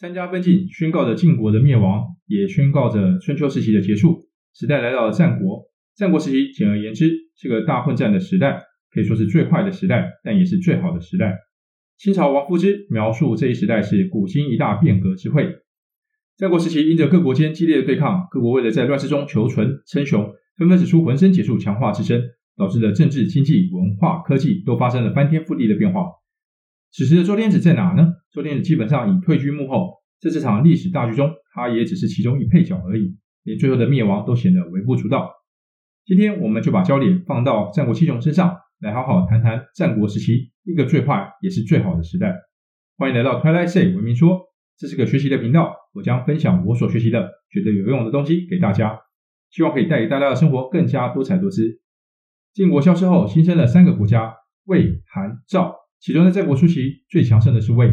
三家分晋，宣告着晋国的灭亡，也宣告着春秋时期的结束。时代来到了战国。战国时期，简而言之，是个大混战的时代，可以说是最坏的时代，但也是最好的时代。清朝王夫之描述这一时代是古今一大变革之会。战国时期，因着各国间激烈的对抗，各国为了在乱世中求存称雄，纷纷使出浑身解数强化自身，导致了政治、经济、文化、科技都发生了翻天覆地的变化。此时的周天子在哪呢？周天子基本上已退居幕后，在这场历史大剧中，他也只是其中一配角而已，连最后的灭亡都显得微不足道。今天我们就把焦点放到战国七雄身上，来好好谈谈战国时期一个最坏也是最好的时代。欢迎来到 Twilight Say 文明说，这是个学习的频道，我将分享我所学习的、觉得有用的东西给大家，希望可以带给大家的生活更加多彩多姿。晋国消失后，新生了三个国家：魏、韩、赵。其中在战国初期最强盛的是魏。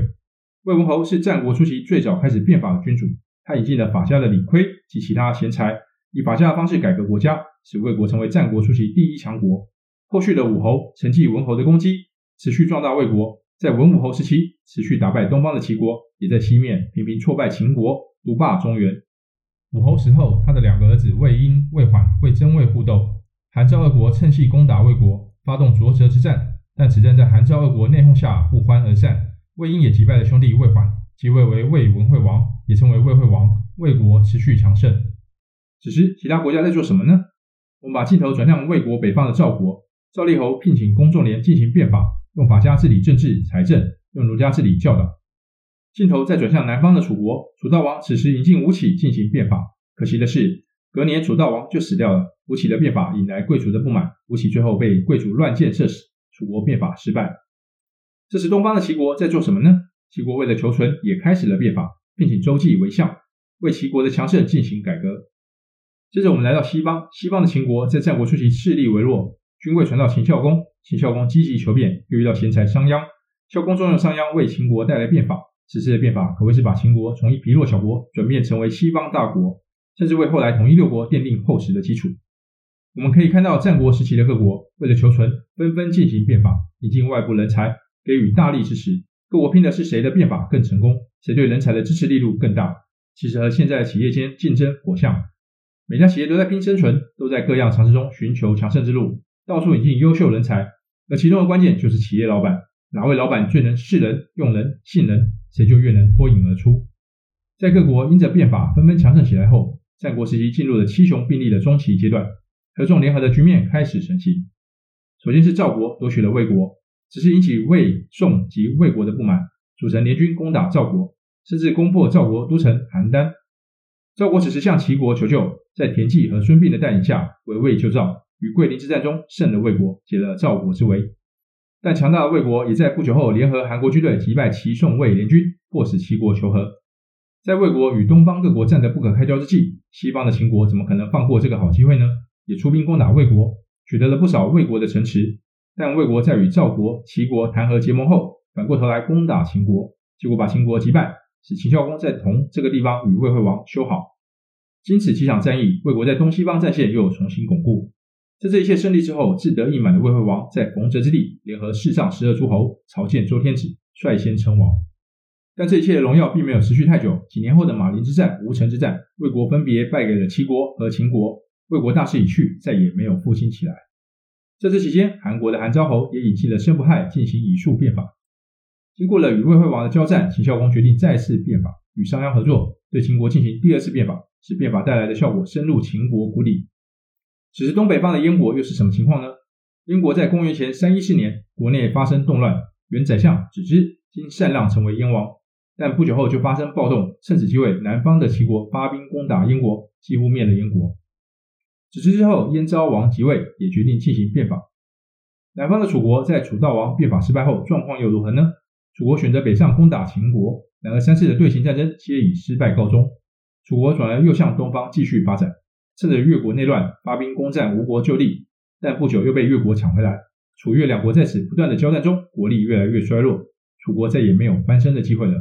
魏文侯是战国初期最早开始变法的君主，他引进了法家的李悝及其他贤才，以法家的方式改革国家。使魏国成为战国初期第一强国。后续的武侯承继文侯的功绩，持续壮大魏国。在文武侯时期，持续打败东方的齐国，也在西面频频挫败秦国，独霸中原。武侯死后，他的两个儿子魏婴、魏缓为争位互斗，韩赵二国趁隙攻打魏国，发动浊泽之战。但此战在韩赵二国内讧下不欢而散。魏婴也击败了兄弟魏缓，即位为魏文惠王，也称为魏惠王。魏国持续强盛。此时其他国家在做什么呢？我们把镜头转向魏国北方的赵国，赵厉侯聘请公仲连进行变法，用法家治理政治财政，用儒家治理教导。镜头再转向南方的楚国，楚悼王此时引进吴起进行变法，可惜的是，隔年楚悼王就死掉了。吴起的变法引来贵族的不满，吴起最后被贵族乱箭射死，楚国变法失败。这时东方的齐国在做什么呢？齐国为了求存，也开始了变法，聘请周忌为相，为齐国的强盛进行改革。接着我们来到西方，西方的秦国在战国初期势力微弱，军位传到秦孝公，秦孝公积极求变，又遇到贤才商鞅，孝公重用商鞅为秦国带来变法，此次的变法可谓是把秦国从一疲弱小国转变成为西方大国，甚至为后来统一六国奠定厚实的基础。我们可以看到战国时期的各国为了求存，纷纷进行变法，引进外部人才，给予大力支持，各国拼的是谁的变法更成功，谁对人才的支持力度更大。其实和现在企业间竞争火象。每家企业都在拼生存，都在各样尝试中寻求强盛之路，到处引进优秀人才。而其中的关键就是企业老板，哪位老板最能识人、用人、信人，谁就越能脱颖而出。在各国因着变法纷纷强盛起来后，战国时期进入了七雄并立的中期阶段，合纵连横的局面开始成型。首先是赵国夺取了魏国，只是引起魏、宋及魏国的不满，组成联军攻打赵国，甚至攻破赵国都城邯郸。赵国此时向齐国求救。在田忌和孙膑的带领下，围魏救赵，于桂林之战中胜了魏国，解了赵国之围。但强大的魏国也在不久后联合韩国军队击败齐宋魏联军，迫使齐国求和。在魏国与东方各国战得不可开交之际，西方的秦国怎么可能放过这个好机会呢？也出兵攻打魏国，取得了不少魏国的城池。但魏国在与赵国、齐国谈和结盟后，反过头来攻打秦国，结果把秦国击败，使秦孝公在同这个地方与魏惠王修好。经此几场战役，魏国在东西方战线又重新巩固。在这一切胜利之后，志得意满的魏惠王在逢泽之地联合世上十二诸侯朝见周天子，率先称王。但这一切的荣耀并没有持续太久。几年后的马陵之战、吴城之战，魏国分别败给了齐国和秦国。魏国大势已去，再也没有复兴起来。在这期间，韩国的韩昭侯也引进了申不害进行以术变法。经过了与魏惠王的交战，秦孝公决定再次变法，与商鞅合作，对秦国进行第二次变法。使变法带来的效果深入秦国谷底。此时东北方的燕国又是什么情况呢？燕国在公元前三一四年，国内发生动乱，原宰相子之经禅让成为燕王，但不久后就发生暴动，趁此机会，南方的齐国发兵攻打燕国，几乎灭了燕国。子之之后，燕昭王即位，也决定进行变法。南方的楚国在楚悼王变法失败后，状况又如何呢？楚国选择北上攻打秦国，然而三次的队形战争皆以失败告终。楚国转而又向东方继续发展，趁着越国内乱发兵攻占吴国旧地，但不久又被越国抢回来。楚越两国在此不断的交战中，国力越来越衰弱，楚国再也没有翻身的机会了。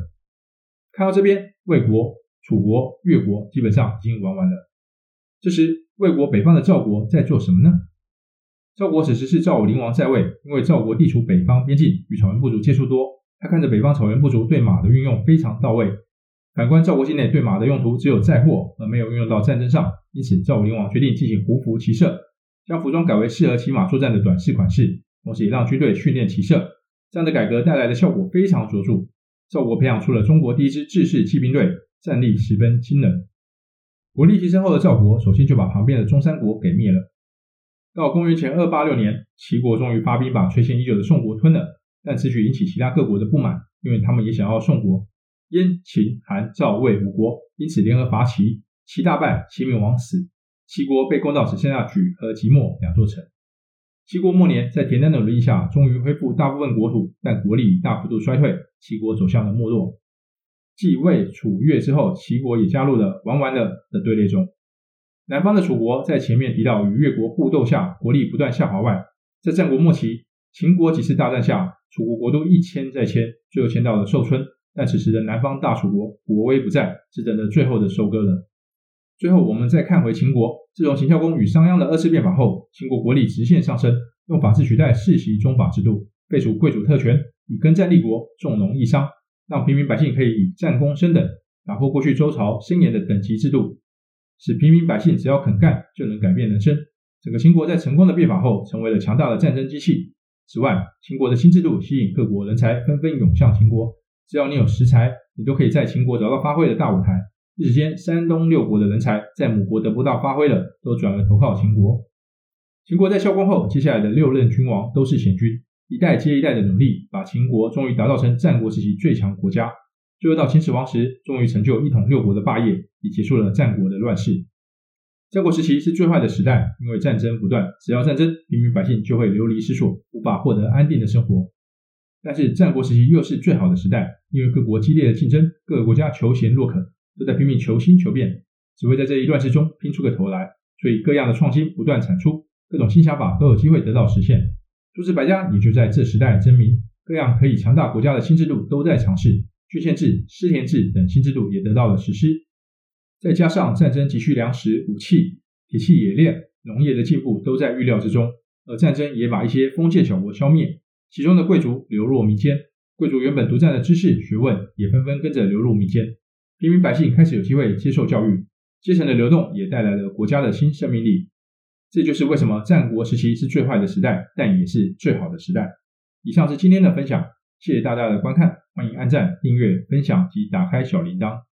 看到这边，魏国、楚国、越国基本上已经玩完了。这时，魏国北方的赵国在做什么呢？赵国此时是赵武灵王在位，因为赵国地处北方边境，与草原部族接触多，他看着北方草原部族对马的运用非常到位。反观赵国境内对马的用途只有载货，而没有运用到战争上，因此赵武灵王决定进行胡服骑射，将服装改为适合骑马作战的短式款式，同时也让军队训练骑射。这样的改革带来的效果非常卓著，赵国培养出了中国第一支制式骑兵队，战力十分惊人。国力提升后的赵国，首先就把旁边的中山国给灭了。到公元前二八六年，齐国终于发兵把垂涎已久的宋国吞了，但此举引起其他各国的不满，因为他们也想要宋国。燕、秦、韩、赵、魏五国因此联合伐齐，齐大败，齐闵王死，齐国被攻到只剩下莒和即墨两座城。齐国末年，在田单的努力下，终于恢复大部分国土，但国力大幅度衰退，齐国走向了没落。继魏、楚、越之后，齐国也加入了玩完了的队列中。南方的楚国在前面提到与越国互斗下，国力不断下滑外，在战国末期，秦国几次大战下，楚国国都一迁再迁，最后迁到了寿春。但此时的南方大楚国国威不在，只等着最后的收割了。最后，我们再看回秦国，自从秦孝公与商鞅的二次变法后，秦国国力直线上升，用法治取代世袭宗法制度，废除贵族特权，以耕战立国，重农抑商，让平民百姓可以以战功升等，打破过去周朝森严的等级制度，使平民百姓只要肯干就能改变人生。整个秦国在成功的变法后，成为了强大的战争机器。此外，秦国的新制度吸引各国人才纷纷涌向秦国。只要你有实才，你都可以在秦国找到发挥的大舞台。一时间，山东六国的人才在母国得不到发挥了，都转而投靠秦国。秦国在孝公后，接下来的六任君王都是贤君，一代接一代的努力，把秦国终于打造成战国时期最强国家。最后到秦始皇时，终于成就一统六国的霸业，也结束了战国的乱世。战国时期是最坏的时代，因为战争不断，只要战争，平民百姓就会流离失所，无法获得安定的生活。但是战国时期又是最好的时代，因为各国激烈的竞争，各个国家求贤若渴，都在拼命求新求变，只为在这一乱世中拼出个头来。所以各样的创新不断产出，各种新想法都有机会得到实现。诸子百家也就在这时代争鸣，各样可以强大国家的新制度都在尝试，郡县制、私田制等新制度也得到了实施。再加上战争急需粮食、武器、铁器冶炼、农业的进步都在预料之中，而战争也把一些封建小国消灭。其中的贵族流落民间，贵族原本独占的知识学问也纷纷跟着流入民间，平民百姓开始有机会接受教育，阶层的流动也带来了国家的新生命力。这就是为什么战国时期是最坏的时代，但也是最好的时代。以上是今天的分享，谢谢大家的观看，欢迎按赞、订阅、分享及打开小铃铛。